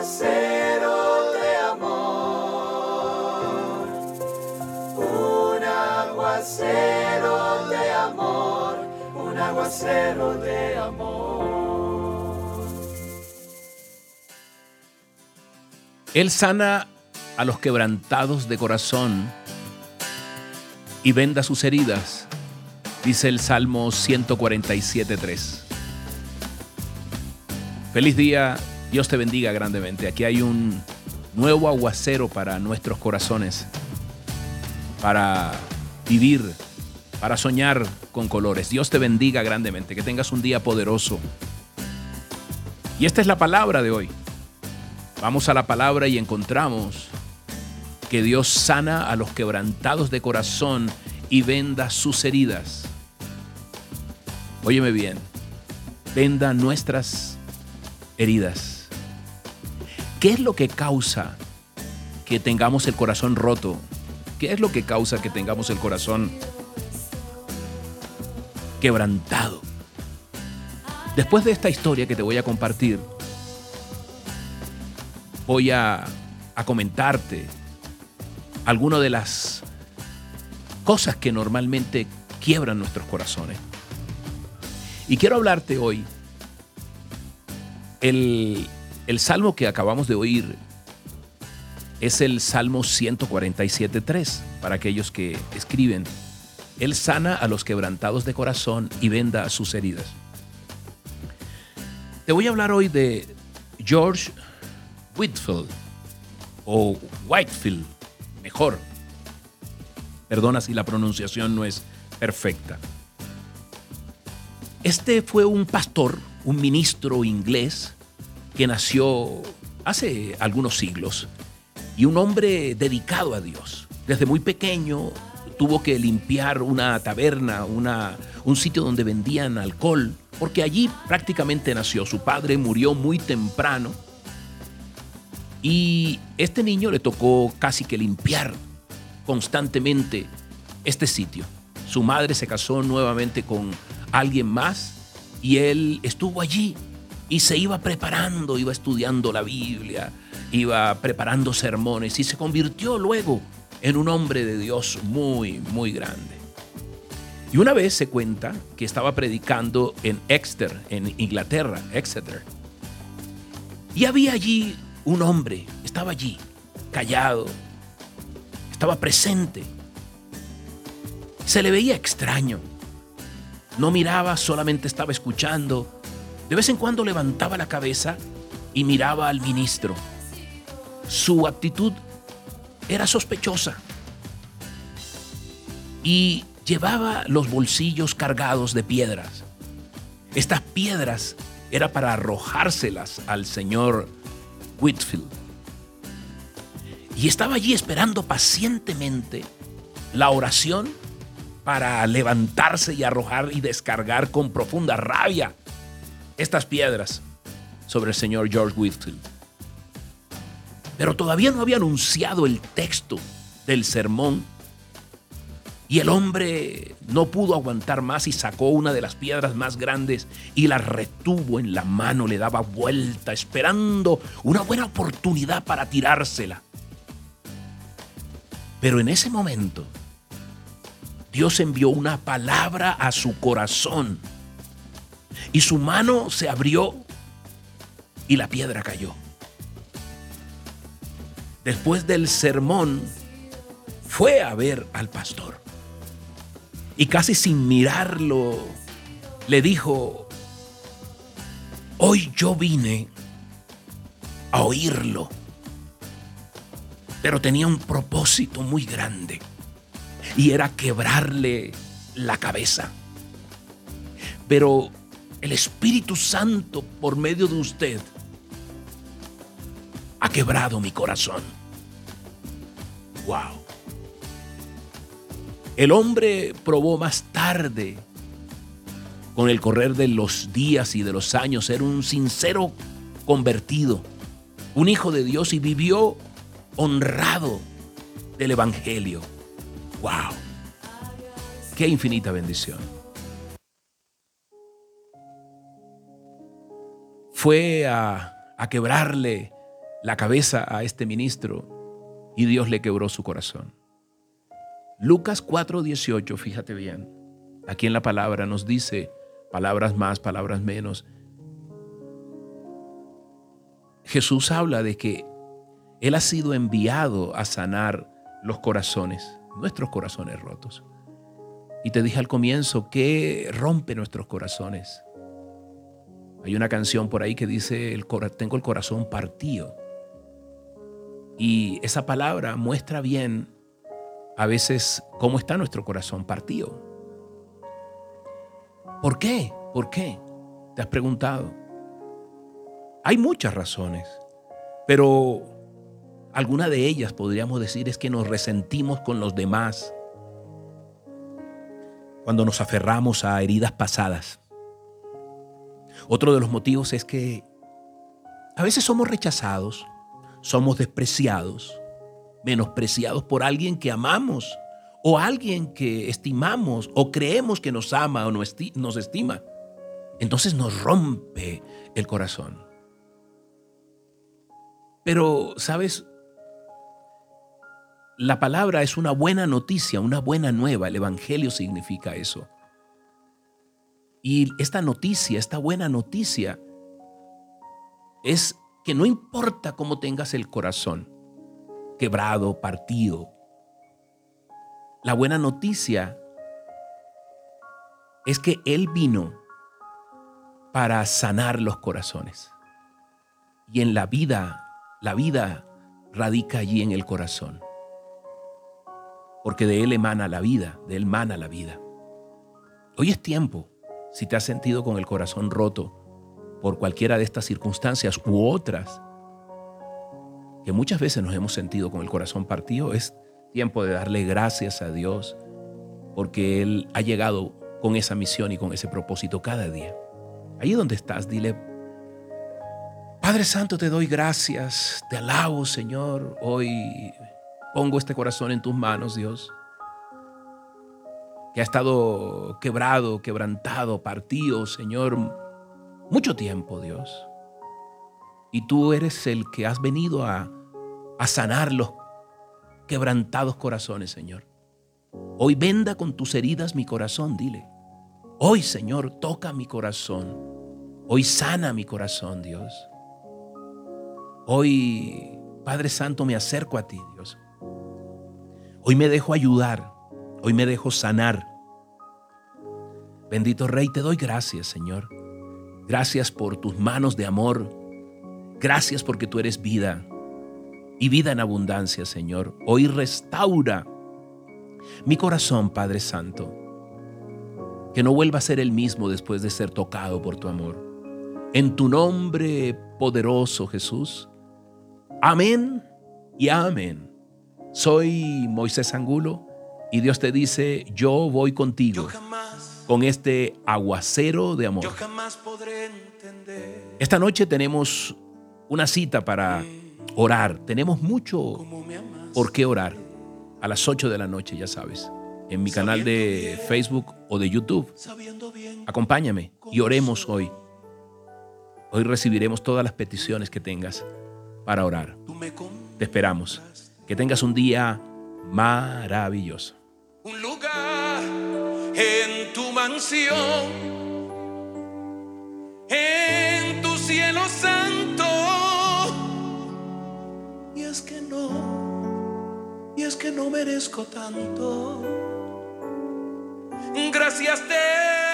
aguacero de amor, un aguacero de amor, un aguacero de amor. Él sana a los quebrantados de corazón y venda sus heridas, dice el Salmo 147.3. Feliz día, Dios te bendiga grandemente. Aquí hay un nuevo aguacero para nuestros corazones, para vivir, para soñar con colores. Dios te bendiga grandemente, que tengas un día poderoso. Y esta es la palabra de hoy. Vamos a la palabra y encontramos que Dios sana a los quebrantados de corazón y venda sus heridas. Óyeme bien, venda nuestras heridas. ¿Qué es lo que causa que tengamos el corazón roto? ¿Qué es lo que causa que tengamos el corazón quebrantado? Después de esta historia que te voy a compartir, voy a, comentarte algunas de las cosas que normalmente quiebran nuestros corazones. Y quiero hablarte hoy, el, el salmo que acabamos de oír es el Salmo 147.3, para aquellos que escriben. Él sana a los quebrantados de corazón y venda sus heridas. Te voy a hablar hoy de George Whitfield o Whitefield, mejor. Perdona si la pronunciación no es perfecta. Este fue un pastor, un ministro inglés que nació hace algunos siglos y un hombre dedicado a Dios. Desde muy pequeño tuvo que limpiar una taberna, una, un sitio donde vendían alcohol, porque allí prácticamente nació. Su padre murió muy temprano y este niño le tocó casi que limpiar constantemente este sitio. Su madre se casó nuevamente con alguien más y él estuvo allí y se iba preparando, iba estudiando la Biblia, iba preparando sermones y se convirtió luego en un hombre de Dios muy, muy grande. Y una vez se cuenta que estaba predicando en Exeter, en Inglaterra, Exeter. Y había allí un hombre, estaba allí, callado, estaba presente. Se le veía extraño. No miraba, solamente estaba escuchando. De vez en cuando levantaba la cabeza y miraba al ministro. Su actitud era sospechosa. Y llevaba los bolsillos cargados de piedras. Estas piedras era para arrojárselas al señor Whitfield. Y estaba allí esperando pacientemente la oración para levantarse y arrojar y descargar con profunda rabia estas piedras sobre el señor George Whitfield. Pero todavía no había anunciado el texto del sermón y el hombre no pudo aguantar más y sacó una de las piedras más grandes y la retuvo en la mano, le daba vuelta, esperando una buena oportunidad para tirársela. Pero en ese momento, Dios envió una palabra a su corazón y su mano se abrió y la piedra cayó. Después del sermón, fue a ver al pastor y casi sin mirarlo le dijo, hoy yo vine a oírlo, pero tenía un propósito muy grande y era quebrarle la cabeza. Pero el Espíritu Santo por medio de usted ha quebrado mi corazón. Wow. El hombre probó más tarde, con el correr de los días y de los años, ser un sincero convertido, un hijo de Dios y vivió honrado del Evangelio. ¡Wow! ¡Qué infinita bendición! Fue a, a quebrarle la cabeza a este ministro y Dios le quebró su corazón. Lucas 4:18, fíjate bien, aquí en la palabra nos dice palabras más, palabras menos. Jesús habla de que Él ha sido enviado a sanar los corazones, nuestros corazones rotos. Y te dije al comienzo que rompe nuestros corazones. Hay una canción por ahí que dice, el tengo el corazón partido. Y esa palabra muestra bien a veces cómo está nuestro corazón partido. ¿Por qué? ¿Por qué? ¿Te has preguntado? Hay muchas razones, pero alguna de ellas podríamos decir es que nos resentimos con los demás cuando nos aferramos a heridas pasadas. Otro de los motivos es que a veces somos rechazados, somos despreciados, menospreciados por alguien que amamos o alguien que estimamos o creemos que nos ama o nos estima. Entonces nos rompe el corazón. Pero, ¿sabes? La palabra es una buena noticia, una buena nueva. El Evangelio significa eso. Y esta noticia, esta buena noticia, es que no importa cómo tengas el corazón, quebrado, partido, la buena noticia es que Él vino para sanar los corazones. Y en la vida, la vida radica allí en el corazón porque de Él emana la vida, de Él emana la vida. Hoy es tiempo, si te has sentido con el corazón roto por cualquiera de estas circunstancias u otras, que muchas veces nos hemos sentido con el corazón partido, es tiempo de darle gracias a Dios porque Él ha llegado con esa misión y con ese propósito cada día. Ahí donde estás, dile, Padre Santo, te doy gracias, te alabo, Señor, hoy Pongo este corazón en tus manos, Dios, que ha estado quebrado, quebrantado, partido, Señor, mucho tiempo, Dios. Y tú eres el que has venido a, a sanar los quebrantados corazones, Señor. Hoy venda con tus heridas mi corazón, dile. Hoy, Señor, toca mi corazón. Hoy sana mi corazón, Dios. Hoy, Padre Santo, me acerco a ti, Dios. Hoy me dejo ayudar, hoy me dejo sanar. Bendito Rey, te doy gracias, Señor. Gracias por tus manos de amor. Gracias porque tú eres vida y vida en abundancia, Señor. Hoy restaura mi corazón, Padre Santo. Que no vuelva a ser el mismo después de ser tocado por tu amor. En tu nombre poderoso, Jesús. Amén y amén. Soy Moisés Angulo y Dios te dice, yo voy contigo con este aguacero de amor. Esta noche tenemos una cita para orar. Tenemos mucho por qué orar. A las 8 de la noche, ya sabes, en mi canal de Facebook o de YouTube. Acompáñame y oremos hoy. Hoy recibiremos todas las peticiones que tengas para orar. Te esperamos. Que tengas un día maravilloso. Un lugar en tu mansión, en tu cielo santo. Y es que no, y es que no merezco tanto. Gracias te